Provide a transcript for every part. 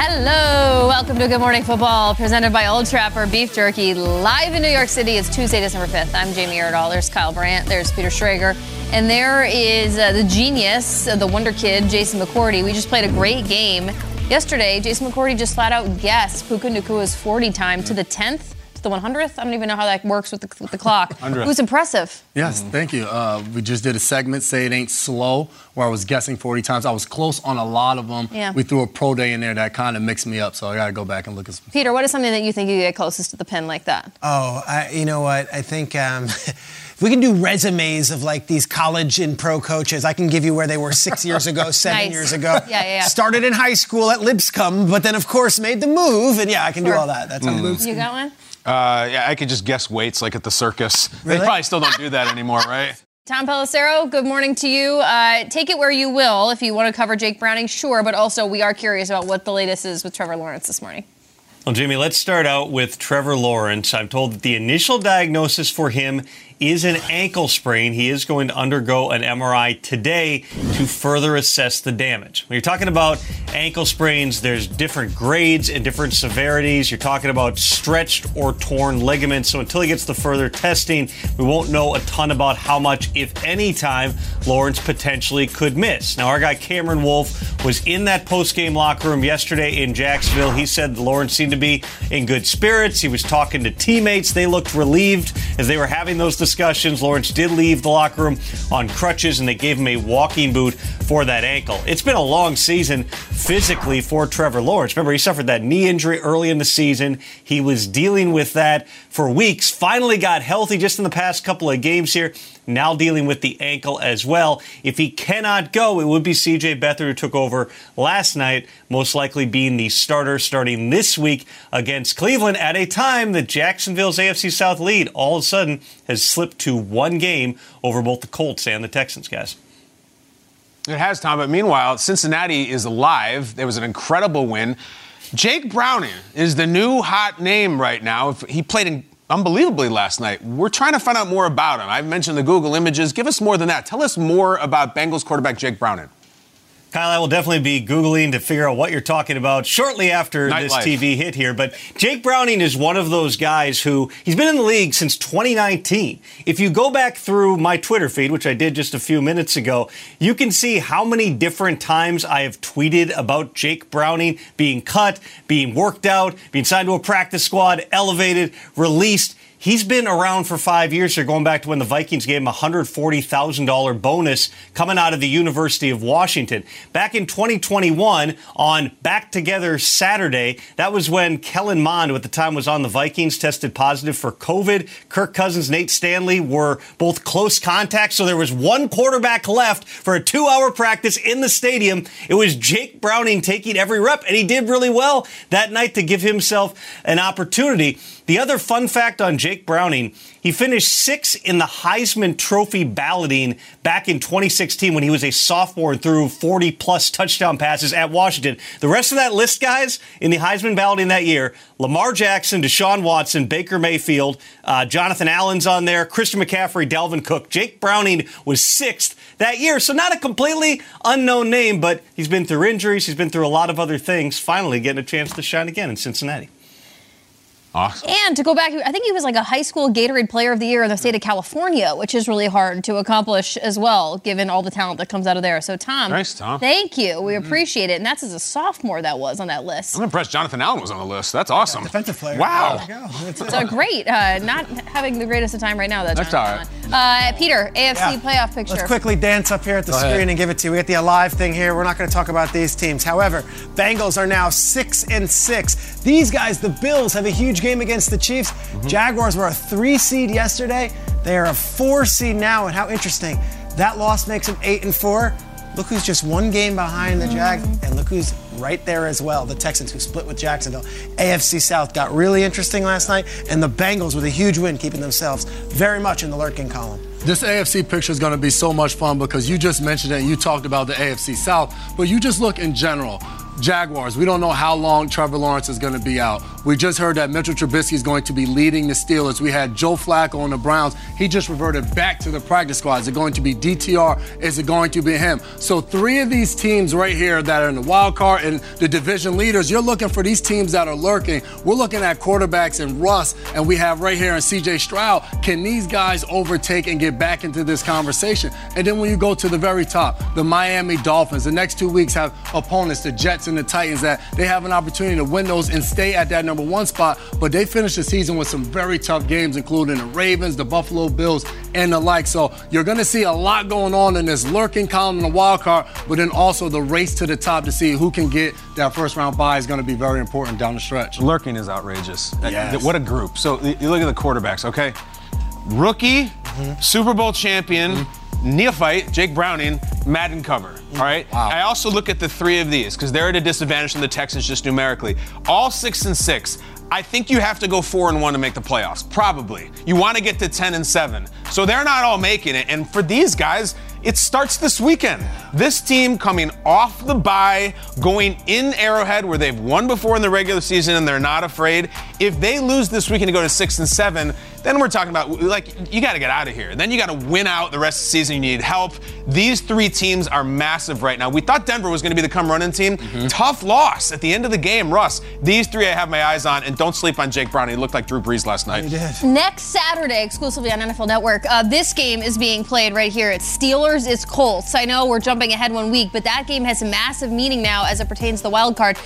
Hello, welcome to Good Morning Football, presented by Old Trapper Beef Jerky, live in New York City. It's Tuesday, December 5th. I'm Jamie Erdahl. There's Kyle Brandt. There's Peter Schrager. And there is uh, the genius, uh, the wonder kid, Jason McCourty. We just played a great game yesterday. Jason McCourty just flat out guessed Puka Nacua's 40 time to the 10th, to the 100th. I don't even know how that works with the, with the clock. It was impressive. Yes, thank you. Uh, we just did a segment, Say It Ain't Slow, where I was guessing 40 times. I was close on a lot of them. Yeah. We threw a pro day in there that kind of mixed me up, so I got to go back and look at some. Peter, what is something that you think you get closest to the pin like that? Oh, I, you know what? I think um, if we can do resumes of like these college and pro coaches, I can give you where they were six years ago, seven Nice. years ago. Yeah, yeah, yeah. Started in high school at Lipscomb, but then of course made the move, and yeah, I can Sure. do all that. That's how moves. You got one? Uh, yeah, I could just guess weights like at the circus. They probably still don't do that anymore, right? Tom Pelissero, good morning to you. Uh, take it where you will. If you want to cover Jake Browning, sure, but also we are curious about what the latest is with Trevor Lawrence this morning. Well, Jimmy, let's start out with Trevor Lawrence. I'm told that the initial diagnosis for him is an ankle sprain. He is going to undergo an MRI today to further assess the damage. When you're talking about ankle sprains, there's different grades and different severities. You're talking about stretched or torn ligaments. So until he gets the further testing, we won't know a ton about how much, if any time, Lawrence potentially could miss. Now, our guy Cameron Wolf was in that post-game locker room yesterday in Jacksonville. He said Lawrence seemed to be in good spirits. He was talking to teammates. They looked relieved as they were having those discussions. Lawrence did leave the locker room on crutches, and they gave him a walking boot for that ankle. It's been a long season physically for Trevor Lawrence. Remember, he suffered that knee injury early in the season. He was dealing with that for weeks. Finally got healthy just in the past couple of games here. Now dealing with the ankle as well. If he cannot go, it would be CJ Beathard who took over last night, most likely being the starter starting this week against Cleveland at a time that Jacksonville's AFC South lead all of a sudden has slipped to one game over both the Colts and the Texans, guys. It has, Tom. But meanwhile, Cincinnati is alive. There was an incredible win. Jake Browning is the new hot name right now. He played in unbelievably last night. We're trying to find out more about him. I've mentioned the Google images. Give us more than that. Tell us more about Bengals quarterback Jake Browning. Kyle, I will definitely be Googling to figure out what you're talking about shortly after this. TV hit here. But Jake Browning is one of those guys who he's been in the league since 2019. If you go back through my Twitter feed, which I did just a few minutes ago, you can see how many different times I have tweeted about Jake Browning being cut, being worked out, being signed to a practice squad, elevated, released. He's been around for five years here, going back to when the Vikings gave him a $140,000 bonus coming out of the University of Washington. Back in 2021, on Back Together Saturday, that was when Kellen Mond, who at the time was on the Vikings, tested positive for COVID. Kirk Cousins, Nate Stanley were both close contacts, so there was one quarterback left for a two hour practice in the stadium. It was Jake Browning taking every rep, and he did really well that night to give himself an opportunity. The other fun fact on Jake Browning, he finished sixth in the Heisman Trophy balloting back in 2016 when he was a sophomore and threw 40 plus touchdown passes at Washington. The rest of that list, guys, in the Heisman balloting that year, Lamar Jackson, Deshaun Watson, Baker Mayfield, uh, Jonathan Allen's on there, Christian McCaffrey, Dalvin Cook. Jake Browning was sixth that year. So not a completely unknown name, but he's been through injuries. He's been through a lot of other things. Finally getting a chance to shine again in Cincinnati. Awesome. And to go back, I think he was like a high school Gatorade Player of the Year in the state of California, which is really hard to accomplish as well, given all the talent that comes out of there. So, Tom, Nice, Tom. thank you. We appreciate it. And that's as a sophomore that was on that list. I'm impressed Jonathan Allen was on the list. That's awesome. Defensive player. Wow. There you. That's So great. Uh, not having the greatest of time right now, though. That's John. all right. Uh, Peter, AFC Yeah. playoff picture. Let's quickly dance up here at the Go screen ahead. and give it to you. We got the alive thing here. We're not going to talk about these teams. However, Bengals are now six and six. These guys, the Bills, have a huge game against the Chiefs. Mm-hmm. Jaguars were a three seed yesterday. They are a four seed now. And how interesting! That loss makes them eight and four. Look who's just one game behind the Jags, and look who's right there as well. The Texans, who split with Jacksonville. AFC South got really interesting last night, and the Bengals with a huge win, keeping themselves very much in the lurking column. This AFC picture is going to be so much fun because you just mentioned it and you talked about the AFC South, but you just look in general. Jaguars, we don't know how long Trevor Lawrence is going to be out. We just heard that Mitchell Trubisky is going to be leading the Steelers. We had Joe Flacco on the Browns. He just reverted back to the practice squad. Is it going to be DTR? Is it going to be him? So three of these teams right here that are in the wild card and the division leaders, you're looking for these teams that are lurking. We're looking at quarterbacks and Russ, and we have right here in CJ Stroud. Can these guys overtake and get back into this conversation? And then when you go to the very top, the Miami Dolphins, the next two weeks have opponents, the Jets and the Titans, that they have an opportunity to win those and stay at that number one spot. But they finished the season with some very tough games, including the Ravens, the Buffalo Bills, and the like. So you're going to see a lot going on in this lurking column in the wild card, but then also the race to the top to see who can get that first round bye is going to be very important down the stretch. Lurking is outrageous. Yes. What a group. So you look at the quarterbacks, okay? Rookie, mm-hmm. Super Bowl champion, mm-hmm. Neophyte, Jake Browning, Madden cover. All right. Wow. I also look at the three of these because they're at a disadvantage from the Texans just numerically. All six and six. I think you have to go four and one to make the playoffs. Probably. You want to get to ten and seven. So they're not all making it. And for these guys, it starts this weekend. This team coming off the bye, going in Arrowhead where they've won before in the regular season and they're not afraid. If they lose this weekend to go to six and seven, then we're talking about like you got to get out of here. Then you got to win out the rest of the season. You need help. These three teams are massive right now. We thought Denver was going to be the come running team. Tough loss at the end of the game, Russ. These three I have my eyes on, and don't sleep on Jake Brown. He looked like Drew Brees last night. He did. Next Saturday, exclusively on NFL Network, uh, this game is being played right here. It's Steelers, it's Colts. I know we're jumping ahead one week, but that game has massive meaning now as it pertains to the wild card.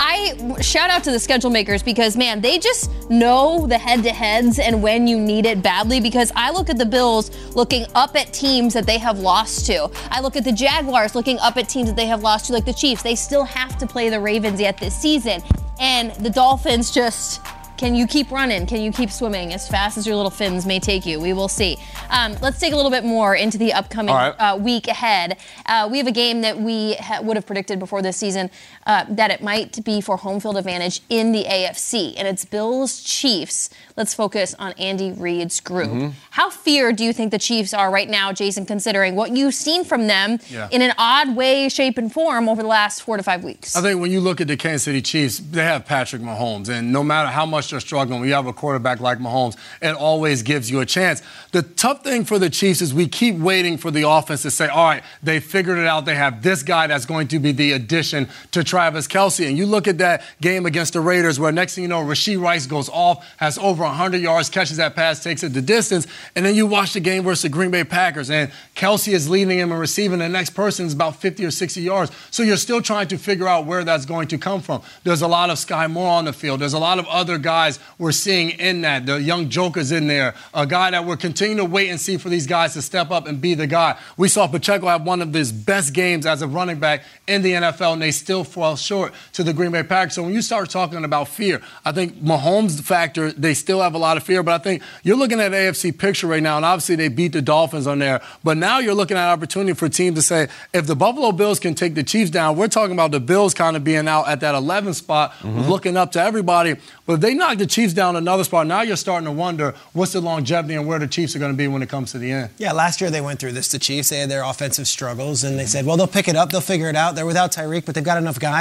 I shout out to the schedule makers because, man, they just know the head to heads and when you need it badly. Because I look at the Bills looking up at teams that they have lost to. I look at the Jaguars looking up at teams that they have lost to, like the Chiefs. They still have to play the Ravens yet this season. And the Dolphins just can you keep running? Can you keep swimming as fast as your little fins may take you? We will see. Um, let's take a little bit more into the upcoming right. uh, week ahead. Uh, we have a game that we ha- would have predicted before this season uh, that it might be for home field advantage in the AFC, and it's Bills Chiefs. Let's focus on Andy Reid's group. Mm-hmm. How feared do you think the Chiefs are right now, Jason, considering what you've seen from them Yeah. in an odd way, shape, and form over the last four to five weeks? I think when you look at the Kansas City Chiefs, they have Patrick Mahomes, and no matter how much they're struggling, when you have a quarterback like Mahomes, it always gives you a chance. The tough thing for the Chiefs is we keep waiting for the offense to say, all right, they figured it out. They have this guy that's going to be the addition to try Travis Kelce. And you look at that game against the Raiders where next thing you know, Rashee Rice goes off, has over 100 yards, catches that pass, takes it the distance. And then you watch the game versus the Green Bay Packers and Kelce is leading him and receiving. The next person is about 50 or 60 yards. So you're still trying to figure out where that's going to come from. There's a lot of Skyy Moore on the field. There's a lot of other guys we're seeing in that. The young Joker's in there. A guy that we're continuing to wait and see for these guys to step up and be the guy. We saw Pacheco have one of his best games as a running back in the NFL, and they still fall short to the Green Bay Packers. So when you start talking about fear, I think Mahomes' factor, they still have a lot of fear, but I think you're looking at AFC picture right now, and obviously they beat the Dolphins on there. But now you're looking at opportunity for teams to say, if the Buffalo Bills can take the Chiefs down, we're talking about the Bills kind of being out at that 11 spot, mm-hmm. looking up to everybody. But if they knock the Chiefs down another spot, now you're starting to wonder what's the longevity and where the Chiefs are going to be when it comes to the end. Yeah, last year they went through this. The Chiefs, they had their offensive struggles, and they said, well, they'll pick it up, they'll figure it out. They're without Tyreek, but they've got enough guys,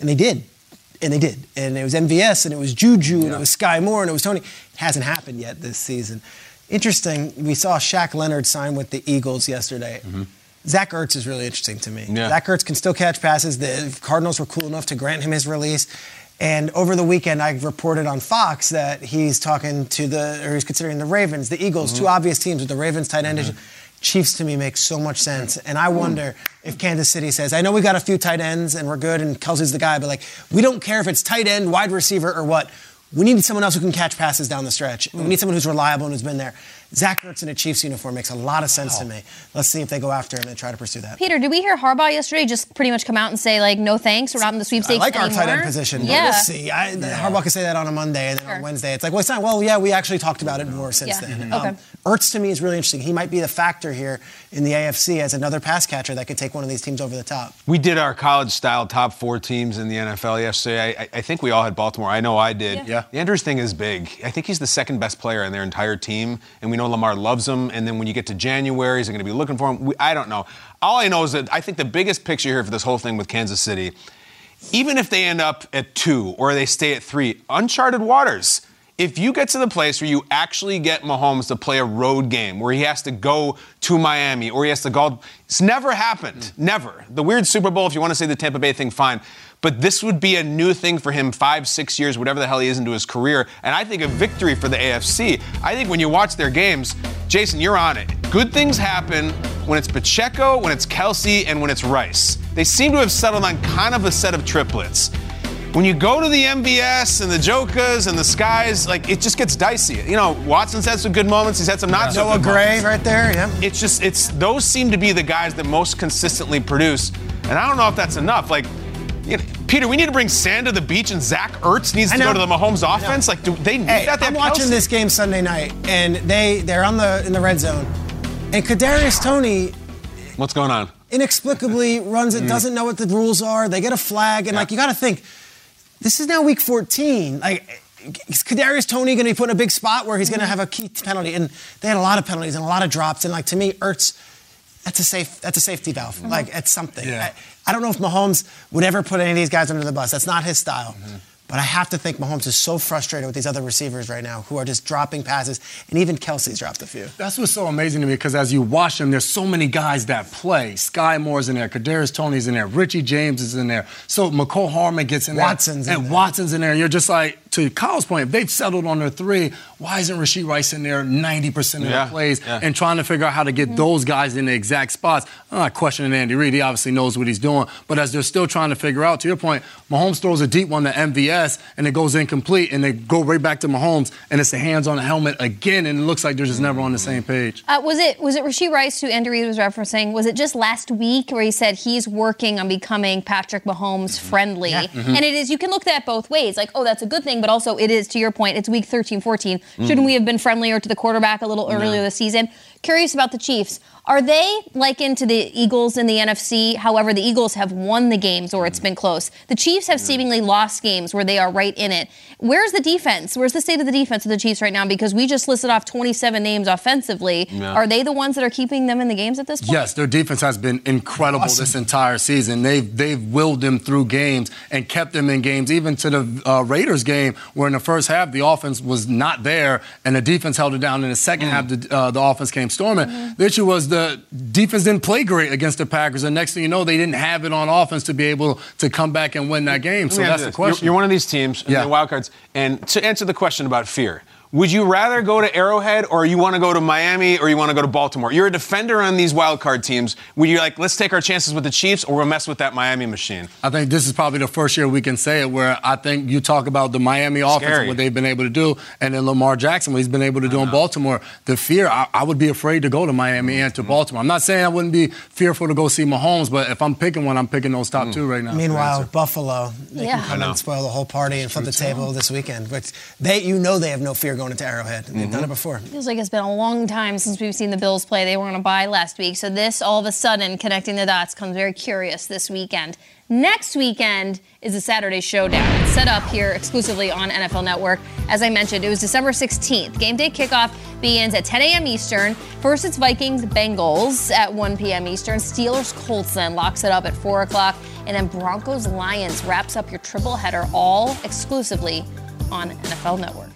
and they did. And they did. And it was MVS, and it was Juju, yeah. and it was Skyy Moore, and it was Toney. It hasn't happened yet this season. Interesting, we saw Shaq Leonard sign with the Eagles yesterday. Mm-hmm. Zach Ertz is really interesting to me. Yeah. Zach Ertz can still catch passes. The Cardinals were cool enough to grant him his release. And over the weekend, I reported on Fox that he's talking to the, or he's considering the Ravens, the Eagles, mm-hmm. two obvious teams with the Ravens tight end. Mm-hmm. Chiefs to me make so much sense. And I wonder if Kansas City says, I know we got a few tight ends and we're good and Kelce's the guy, but like, we don't care if it's tight end, wide receiver, or what. We need someone else who can catch passes down the stretch. We need someone who's reliable and who's been there. Zach Ertz in a Chiefs uniform makes a lot of sense wow. to me. Let's see if they go after him and try to pursue that. Peter, did we hear Harbaugh yesterday just pretty much come out and say like, no thanks, we're not in the sweepstakes I like anymore? our tight end position. Yeah. We'll see. I, yeah. Harbaugh could say that on a Monday and then sure. on Wednesday it's like, well, it's not. Well, yeah, we actually talked about it more since yeah. then. Mm-hmm. Um. Ertz to me is really interesting. He might be the factor here in the AFC as another pass catcher that could take one of these teams over the top. We did our college-style top four teams in the NFL yesterday. I, I think we all had Baltimore. I know I did. Yeah. yeah. The Andrews thing is big. I think he's the second best player in their entire team, and we know Lamar loves him. And then when you get to January, is he going to be looking for him? We, I don't know. All I know is that I think the biggest picture here for this whole thing with Kansas City, even if they end up at two or they stay at three, uncharted waters if you get to the place where you actually get Mahomes to play a road game where he has to go to Miami or he has to go, it's never happened. Mm. Never. The weird Super Bowl, if you want to say the Tampa Bay thing, fine. But this would be a new thing for him, five, six years, whatever the hell he is into his career. And I think a victory for the AFC. I think when you watch their games, Jason, you're on it. Good things happen when it's Pacheco, when it's Kelce, and when it's Rice. They seem to have settled on kind of a set of triplets when you go to the MVS and the Jokas and the Skies, like it just gets dicey. You know, Watson's had some good moments. He's had some not yeah. so good Gray moments. right there. Yeah. It's just it's those seem to be the guys that most consistently produce, and I don't know if that's enough. Like. You know, Peter, we need to bring sand to the beach, and Zach Ertz needs to go to the Mahomes offense. Like, do they need hey, that? I'm watching this game Sunday night, and they they're on the in the red zone, and Kadarius Toney. What's going on? Inexplicably runs it, mm. doesn't know what the rules are. They get a flag, and yeah. like you got to think this is now week 14. Like, is Kadarius Toney going to be put in a big spot where he's going to have a key penalty? And they had a lot of penalties and a lot of drops. And like to me, Ertz, that's a safe that's a safety valve. Mm-hmm. Like it's something. Yeah. I, don't know if Mahomes would ever put any of these guys under the bus. That's not his style. Mm-hmm. But I have to think Mahomes is so frustrated with these other receivers right now who are just dropping passes, and even Kelce's dropped a few. That's what's so amazing to me because as you watch them, there's so many guys that play. Skyy Moore's in there, Kadarius Toney's in there, Richie James is in there. So Mecole Hardman gets in Watson's there. and there. Watson's in there. And you're just like, to Kyle's point, if they've settled on their three, why isn't Rashee Rice in there 90% of yeah, the plays yeah. and trying to figure out how to get mm-hmm. those guys in the exact spots? I'm not questioning Andy Reid. He obviously knows what he's doing. But as they're still trying to figure out, to your point, Mahomes throws a deep one to MVS and it goes incomplete and they go right back to Mahomes and it's the hands on the helmet again and it looks like they're just never on the same page. Uh, was it was it Rashee Rice who Andy Reid was referencing? Was it just last week where he said he's working on becoming Patrick Mahomes friendly? Yeah. Mm-hmm. And it is you can look at that both ways. Like, oh, that's a good thing, but also it is to your point, it's week 13, 14. Shouldn't mm. we have been friendlier to the quarterback a little earlier no. this season? Curious about the Chiefs. Are they likened to the Eagles in the NFC? However, the Eagles have won the games or it's been close. The Chiefs have seemingly lost games where they are right in it. Where's the defense? Where's the state of the defense of the Chiefs right now? Because we just listed off 27 names offensively. Yeah. Are they the ones that are keeping them in the games at this point? Yes, their defense has been incredible awesome. this entire season. They've they've willed them through games and kept them in games, even to the uh, Raiders game, where in the first half the offense was not there and the defense held it down. In the second mm. half, the, uh, the offense came storming. Mm-hmm. The issue was the defense didn't play great against the Packers, and next thing you know, they didn't have it on offense to be able to come back and win that game. So that's the question. You're, you're, one of these teams, yeah. the wild cards, and to answer the question about fear. Would you rather go to Arrowhead or you want to go to Miami or you want to go to Baltimore? You're a defender on these wild card teams. Would you like, let's take our chances with the Chiefs or we'll mess with that Miami machine? I think this is probably the first year we can say it where I think you talk about the Miami Scary. offense, what they've been able to do, and then Lamar Jackson, what he's been able to do in Baltimore. The fear, I, I, would be afraid to go to Miami and to mm-hmm. Baltimore. I'm not saying I wouldn't be fearful to go see Mahomes, but if I'm picking one, I'm picking those top mm. two right now. Meanwhile, Buffalo, they yeah. can come and spoil the whole party and flip the table this weekend. But they, you know they have no fear going into Arrowhead. They've mm-hmm. done it before. Feels like it's been a long time since we've seen the Bills play. They were on a bye last week. So this, all of a sudden, connecting the dots comes very curious this weekend. Next weekend is a Saturday showdown. It's set up here exclusively on NFL Network. As I mentioned, it was December 16th. Game day kickoff begins at 10 a.m. Eastern. First, it's Vikings Bengals at 1 p.m. Eastern. Steelers Colts then locks it up at 4 o'clock. And then Broncos Lions wraps up your triple header all exclusively on NFL Network.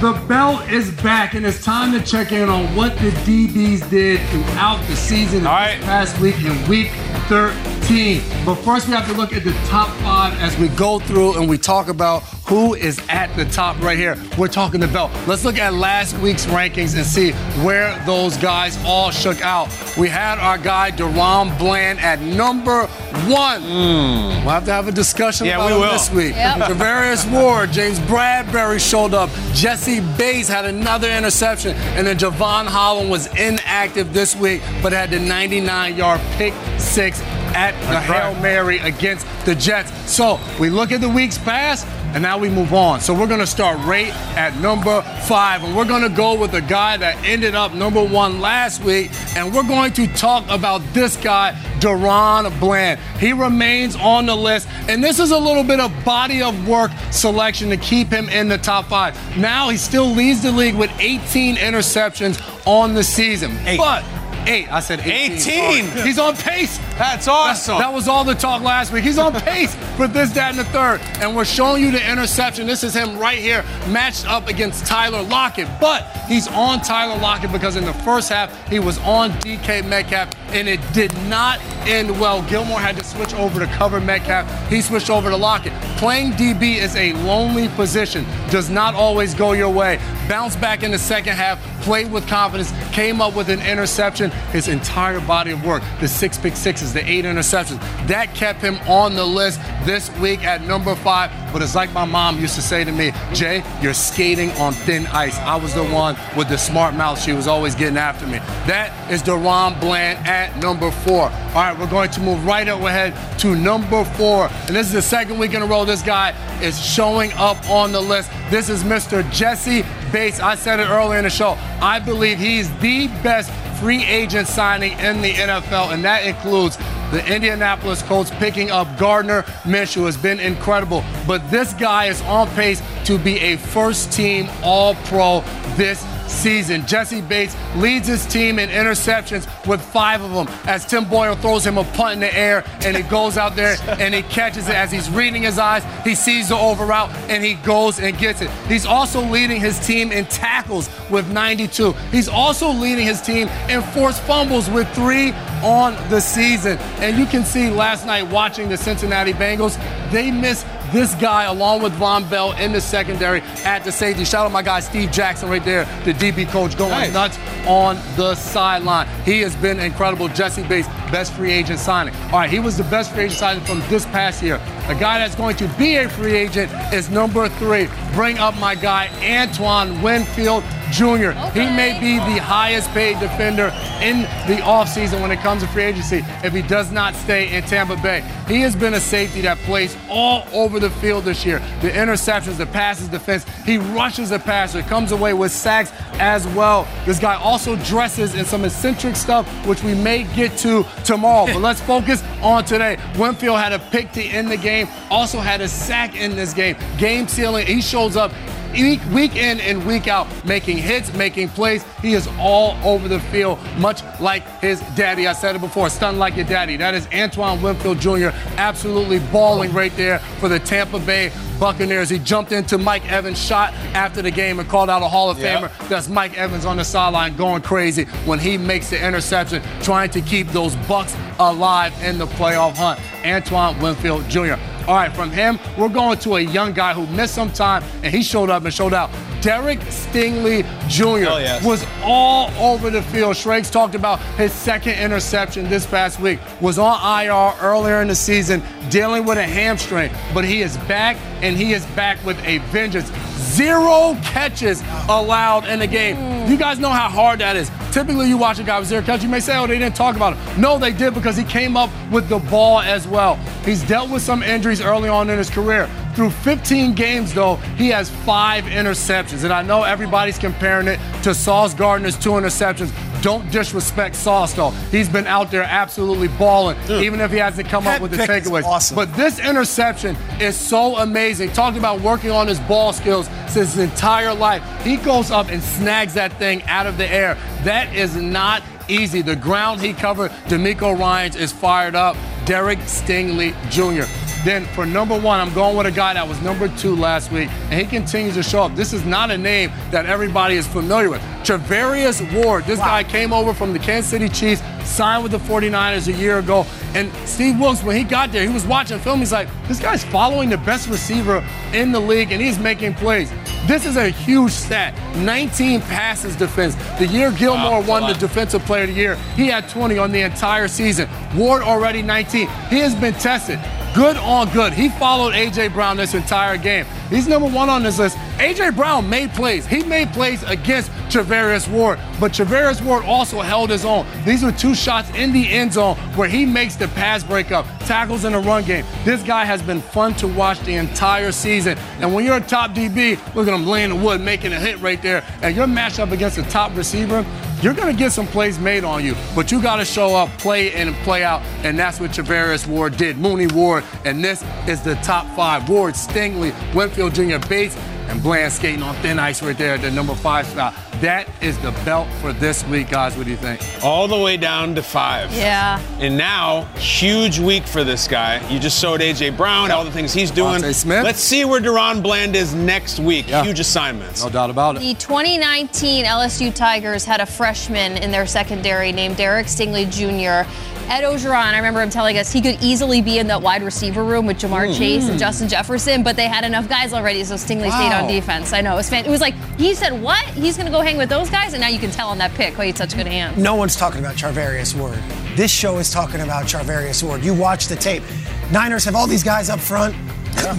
The belt is back, and it's time to check in on what the DBs did throughout the season All right. past week in week 13. But first, we have to look at the top five as we go through and we talk about who is at the top right here. We're talking the belt. Let's look at last week's rankings and see where those guys all shook out. We had our guy DaRon Bland at number one. Mm. We'll have to have a discussion yeah, about we him will. this week. Yep. Charvarius Ward, James Bradberry showed up. Jessie Bates had another interception. And then Jevon Holland was inactive this week, but had the 99 yard pick six at the Hail Mary against the Jets. So we look at the weeks past. And now we move on. So we're going to start right at number five. And we're going to go with the guy that ended up number one last week. And we're going to talk about this guy, DaRon Bland. He remains on the list. And this is a little bit of body of work selection to keep him in the top five. Now he still leads the league with 18 interceptions on the season. Eight. But eight. I said 18. 18. He's on pace That's awesome. That, that was all the talk last week. He's on pace for this, that, and the third. And we're showing you the interception. This is him right here, matched up against Tyler Lockett. But he's on Tyler Lockett because in the first half, he was on DK Metcalf, and it did not end well. Gilmore had to switch over to cover Metcalf. He switched over to Lockett. Playing DB is a lonely position, does not always go your way. Bounce back in the second half, played with confidence, came up with an interception. His entire body of work, the six pick sixes, the eight interceptions, that kept him on the list this week at number five. But it's like my mom used to say to me, Jay, you're skating on thin ice. I was the one with the smart mouth. She was always getting after me. That is DaRon Bland at number four. All right, we're going to move right up ahead to number four. And this is the second week in a row this guy is showing up on the list. This is Mr. Jessie Bates. I said it earlier in the show. I believe he's the best free agent signing in the NFL, and that includes the Indianapolis Colts picking up Gardner Minshew who has been incredible. But this guy is on pace to be a first team All Pro this season. Jessie Bates leads his team in interceptions with five of them as Tim Boyle throws him a punt in the air and he goes out there and he catches it as he's reading his eyes. He sees the over route and he goes and gets it. He's also leading his team in tackles with 92. He's also leading his team in forced fumbles with three on the season. And you can see last night watching the Cincinnati Bengals, they missed this guy along with Vonn Bell in the secondary at the safety. Shout out my guy Steve Jackson right there, the DB coach going Nice. nuts on the sideline. He has been incredible. Jessie Bates, best free agent signing. All right, he was the best free agent signing from this past year. A guy that's going to be a free agent is number three. Bring up my guy Antoine Winfield Jr. He may be the highest paid defender in the offseason when it comes to free agency if he does not stay in Tampa Bay. He has been a safety that plays all over the field this year. The interceptions, the passes, defense. He rushes the passer, comes away with sacks as well. This guy also dresses in some eccentric stuff, which we may get to tomorrow. But let's focus on today. Winfield had a pick to end the game, also had a sack in this game. Game sealing. He shows up week, week in and week out, making hits, making plays. He is all over the field, much like his daddy. I said it before, stunned like your daddy. That is Antoine Winfield Jr. Absolutely balling right there for the Tampa Bay Buccaneers. He jumped into Mike Evans' shot after the game and called out a Hall of Yep. Famer. That's Mike Evans on the sideline going crazy when he makes the interception, trying to keep those Bucks alive in the playoff hunt. Antoine Winfield Jr. All right, from him, we're going to a young guy who missed some time and he showed up and showed out. Derek Stingley Jr. Oh, yes. was all over the field. Schrags talked about his second interception this past week. Was on IR earlier in the season, dealing with a hamstring, but he is back and he is back with a vengeance. Zero catches allowed in the game. You guys know how hard that is. Typically, you watch a guy with zero catches, you may say, oh, they didn't talk about it. No, they did because he came up with the ball as well. He's dealt with some injuries early on in his career. Through 15 games, though, he has five interceptions. And I know everybody's comparing it to Sauce Gardner's two interceptions. Don't disrespect Sauce, though. He's been out there absolutely balling, even if he hasn't come up with the takeaways. awesome. But this interception is so amazing. Talking about working on his ball skills since his entire life. He goes up and snags that thing out of the air. That is not easy. The ground he covered, DeMeco Ryans is fired up. Derek Stingley Jr. Then for number one, I'm going with a guy that was number two last week, and he continues to show up. This is not a name that everybody is familiar with. Charvarius Ward. This guy came over from the Kansas City Chiefs, signed with the 49ers a year ago. And Steve Wilks, when he got there, he was watching film. He's like, this guy's following the best receiver in the league, and he's making plays. This is a huge stat. 19 passes defense. The year Gilmore won the Defensive Player of the Year, he had 20 on the entire season. Ward already 19. He has been tested. Good on good. He followed A.J. Brown this entire game. He's number one on this list. A.J. Brown made plays. He made plays against Charvarius Ward, but Charvarius Ward also held his own. These were two shots in the end zone where he makes the pass breakup, tackles in the run game. This guy has been fun to watch the entire season. And when you're a top DB, look at him laying the wood, making a hit right there, and you're matched up against a top receiver, you're going to get some plays made on you, but you got to show up, play in and play out, and that's what Charvarius Ward did. Mooney Ward, and this is the top five. Ward, Stingley, Winfield Jr., Bates. And Bland skating on thin ice right there at the number five spot. That is the belt for this week, guys. What do you think? All the way down to five. Yeah. And now, huge week for this guy. You just showed AJ Brown, all the things he's doing. DeVonta Smith. Let's see where DaRon Bland is next week. Yeah. Huge assignments. No doubt about it. The 2019 LSU Tigers had a freshman in their secondary named Derek Stingley Jr. Ed Orgeron, I remember him telling us he could easily be in that wide receiver room with Ja'Marr mm-hmm. Chase and Justin Jefferson, but they had enough guys already, so Stingley stayed on defense. I know it was fan- It was like he said, "What? He's going to go hang with those guys?" And now you can tell on that pick why he had such good hands. No one's talking about Charvarius Ward. This show is talking about Charvarius Ward. You watch the tape. Niners have all these guys up front.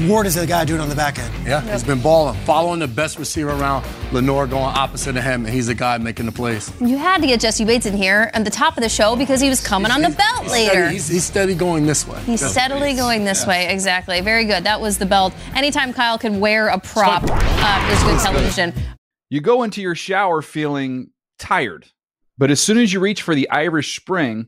Ward is the guy doing it on the back end. Yeah, he's been balling, following the best receiver around. Lenoir going opposite of him, and he's the guy making the plays. You had to get Jessie Bates in here at the top of the show because he was coming on the belt He's later. steady, he's, he's steady going this way. He's Just- steadily going this way. Exactly. Very good. That was the belt. Anytime Kyle can wear a prop uh, is good television. You go into your shower feeling tired, but as soon as you reach for the Irish Spring,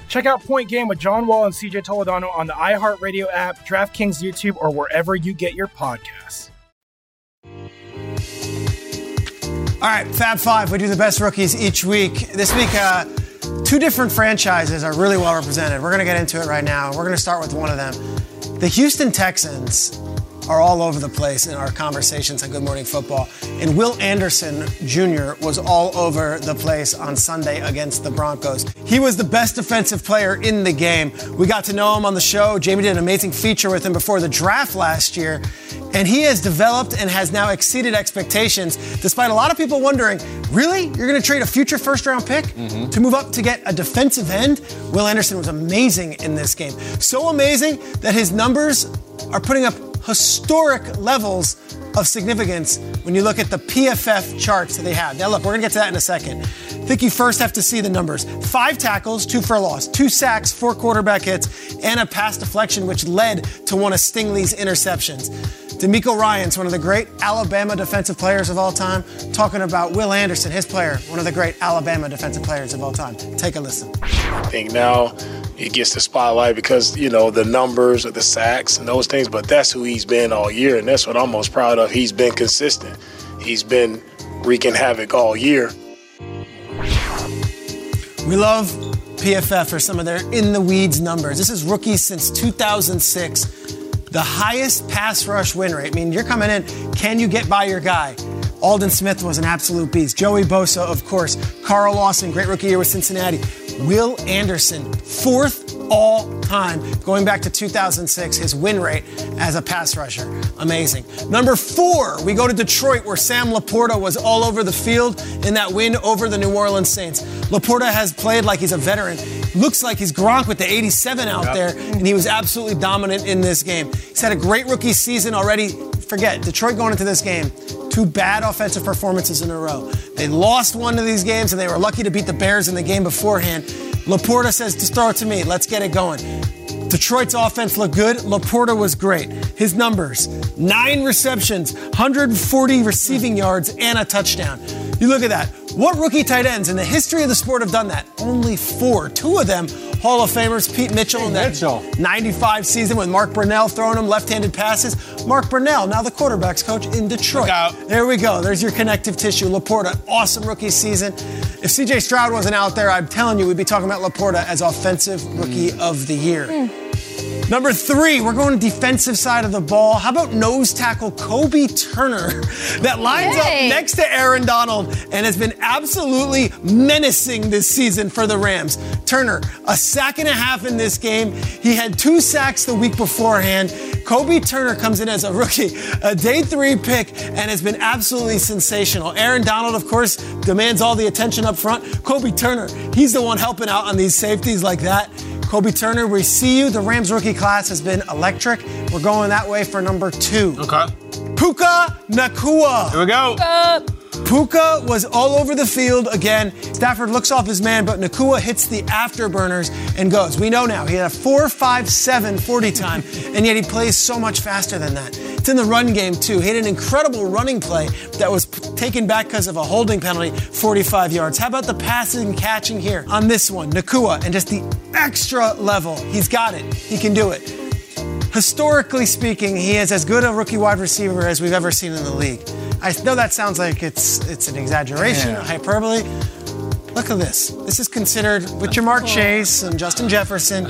Check out Point Game with John Wall and CJ Toledano on the iHeartRadio app, DraftKings YouTube, or wherever you get your podcasts. All right, Fab Five. We do the best rookies each week. This week, uh, two different franchises are really well represented. We're going to get into it right now. We're going to start with one of them. The Houston Texans are all over the place in our conversations on Good Morning Football. And Will Anderson Jr. was all over the place on Sunday against the Broncos. He was the best defensive player in the game. We got to know him on the show. Jamie did an amazing feature with him before the draft last year. And he has developed and has now exceeded expectations, despite a lot of people wondering, really? You're going to trade a future first round pick mm-hmm. to move up to get a defensive end? Will Anderson was amazing in this game. So amazing that his numbers are putting up historic levels of significance when you look at the PFF charts that they have. Now, look, we're going to get to that in a second. I think you first have to see the numbers five tackles, two for a loss, two sacks, four quarterback hits, and a pass deflection, which led to one of Stingley's interceptions. DeMeco Ryan's one of the great Alabama defensive players of all time, talking about Will Anderson, his player, one of the great Alabama defensive players of all time. Take a listen. I think now he gets the spotlight because, you know, the numbers of the sacks and those things, but that's who he's been all year, and that's what I'm most proud of. He's been consistent. He's been wreaking havoc all year. We love PFF for some of their in the weeds numbers. This is rookies since 2006. The highest pass rush win rate. I mean, you're coming in, can you get by your guy? Aldon Smith was an absolute beast. Joey Bosa, of course. Carl Lawson, great rookie year with Cincinnati. Will Anderson, fourth all time, going back to 2006, his win rate as a pass rusher. Amazing. Number four, we go to Detroit, where Sam Laporta was all over the field in that win over the New Orleans Saints. Laporta has played like he's a veteran. looks like he's Gronk with the 87 out Yep. there, and he was absolutely dominant in this game. He's had a great rookie season already. Forget Detroit going into this game. Two bad offensive performances in a row. They lost one of these games, and they were lucky to beat the Bears in the game beforehand. Laporta says, just throw it to me. Let's get it going. Detroit's offense looked good. Laporta was great. His numbers nine receptions, 140 receiving yards, and a touchdown. You look at that. What rookie tight ends in the history of the sport have done that? Only four. Two of them, Hall of Famers, Pete Mitchell in that 95 season with Mark Brunell throwing him left handed passes. Mark Brunell, now the quarterback's coach in Detroit. There we go. There's your connective tissue. Laporta, awesome rookie season. If CJ Stroud wasn't out there, I'm telling you, we'd be talking about Laporta as offensive rookie of the year. Hmm. Number three, we're going defensive side of the ball. How about nose tackle Kobe Turner that lines up next to Aaron Donald and has been absolutely menacing this season for the Rams? Turner, a sack and a half in this game. He had two sacks the week beforehand. Kobe Turner comes in as a rookie, a day three pick, and has been absolutely sensational. Aaron Donald, of course, demands all the attention up front. Kobe Turner, he's the one helping out on these safeties like that. Kobe Turner, we see you. The Rams rookie class has been electric. We're going that way for number two. Okay. Puka Nacua. Here we go. Puka was all over the field again. Stafford looks off his man, but Nacua hits the afterburners and goes. We know now he had a 4 5 7 40 time, and yet he plays so much faster than that. It's in the run game, too. He had an incredible running play that was taken back because of a holding penalty, 45 yards. How about the passing and catching here on this one? Nacua, and just the extra level. He's got it. He can do it. Historically speaking, he is as good a rookie wide receiver as we've ever seen in the league. I know that sounds like it's it's an exaggeration, Yeah. a hyperbole. Look at this. This is considered, with Ja'Marr oh. Chase and Justin Jefferson,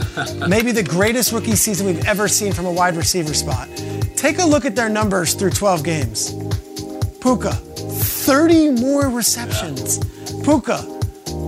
maybe the greatest rookie season we've ever seen from a wide receiver spot. Take a look at their numbers through 12 games. Puka, 30 more receptions. Puka,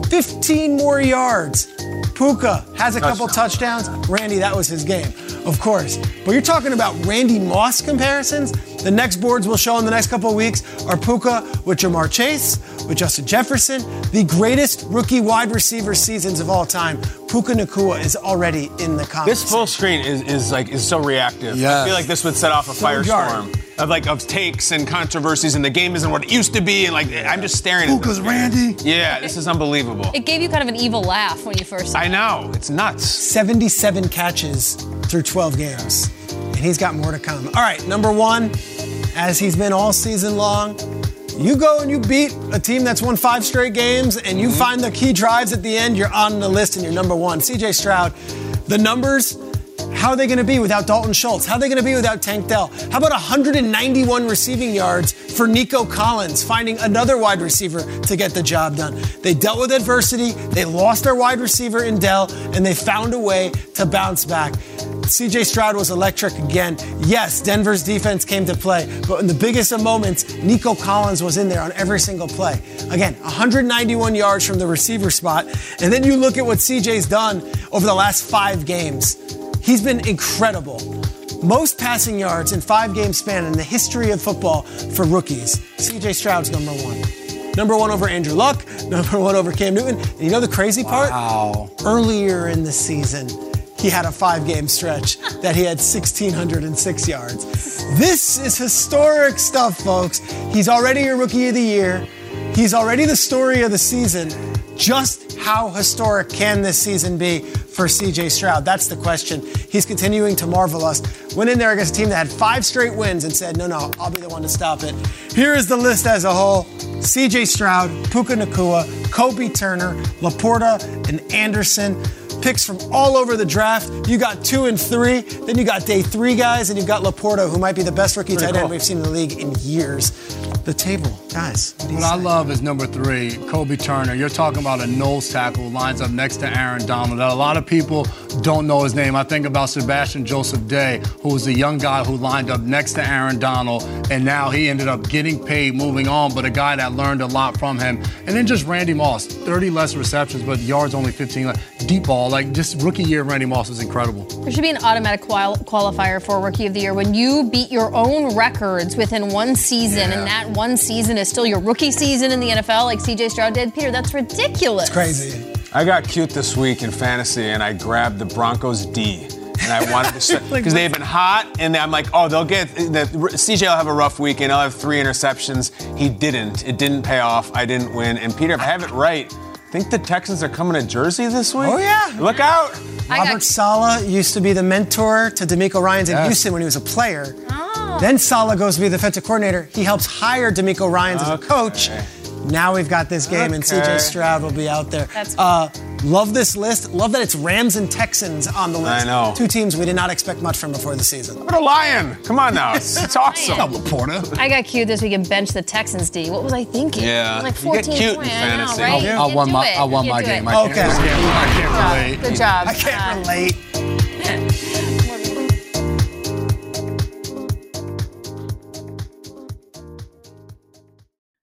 15 more yards. Puka has a couple touchdowns. Randy, that was his game, of course. But you're talking about Randy Moss comparisons. The next boards we'll show in the next couple of weeks are Puka with Ja'Marr Chase, with Justin Jefferson, the greatest rookie wide receiver seasons of all time. Puka Nacua is already in the comments. This full screen is, is like is so reactive. I feel like this would set off a So firestorm of like of takes and controversies, and the game isn't what it used to be, and like I'm just staring at this. Randy. Yeah, this is unbelievable. It gave you kind of an evil laugh when you first saw I it. know it's nuts. 77 catches through 12 games. And he's got more to come. All right, number one, as he's been all season long, you go and you beat a team that's won five straight games and you mm-hmm. find the key drives at the end, you're on the list and you're number one. CJ Stroud, the numbers, how are they going to be without Dalton Schultz? How are they going to be without Tank Dell? How about 191 receiving yards for Nico Collins, finding another wide receiver to get the job done? They dealt with adversity, they lost their wide receiver in Dell, and they found a way to bounce back. CJ Stroud was electric again. Yes, Denver's defense came to play, but in the biggest of moments, Nico Collins was in there on every single play. Again, 191 yards from the receiver spot. And then you look at what CJ's done over the last five games. He's been incredible. Most passing yards in five game span in the history of football for rookies. CJ Stroud's number one. Number one over Andrew Luck, number one over Cam Newton. And you know the crazy part? Wow. Earlier in the season, he had a five game stretch that he had 1,606 yards. This is historic stuff, folks. He's already your rookie of the year. He's already the story of the season. Just how historic can this season be for CJ Stroud? That's the question. He's continuing to marvel us. Went in there against a team that had five straight wins and said, no, no, I'll be the one to stop it. Here is the list as a whole CJ Stroud, Puka Nacua, Kobie Turner, LaPorta, and Anderson. Picks from all over the draft. You got two and three. Then you got day three guys, and you've got LaPorta, who might be the best rookie Pretty tight end cool. we've seen in the league in years. The table, guys. What What I love is number three, Kobie Turner. You're talking about a nose tackle who lines up next to Aaron Donald. That a lot of people don't know his name. I think about Sebastian Joseph Day, who was the young guy who lined up next to Aaron Donald, and now he ended up getting paid, moving on, but a guy that learned a lot from him. And then just Randy Moss, 30 less receptions, but yards only 15. Like, deep ball, like just rookie year, Randy Moss was incredible. There should be an automatic qual- qualifier for Rookie of the Year. When you beat your own records within one season, and that one season is still your rookie season in the NFL, like CJ Stroud did, Peter, that's ridiculous. It's crazy. I got cute this week in fantasy, and I grabbed the Broncos D. And I wanted to because they've been hot, and I'm like, oh, they'll get the CJ will have a rough week, and I'll have three interceptions. He didn't. It didn't pay off. I didn't win. And Peter, if I have it right, I think the Texans are coming to Jersey this week. Oh yeah, look out! Robert Saleh used to be the mentor to DeMeco Ryan's in Yes. Houston when he was a player. Then Saleh goes to be the defensive coordinator. He helps hire DeMeco Ryan's as a coach. Now we've got this game, and CJ Stroud will be out there. uh, love this list. Love that it's Rams and Texans on the list. I know. Two teams we did not expect much from before the season. What a lion! Come on now, it's, it's awesome. LaPorta. I got cute this week and bench the Texans D. What was I thinking? Yeah. Like You get 14 cute in points. I know, fantasy. right? You I'll can't won my- I'll won You my game. it. I can't- Okay. I can't relate. Good job. I can't Uh, relate.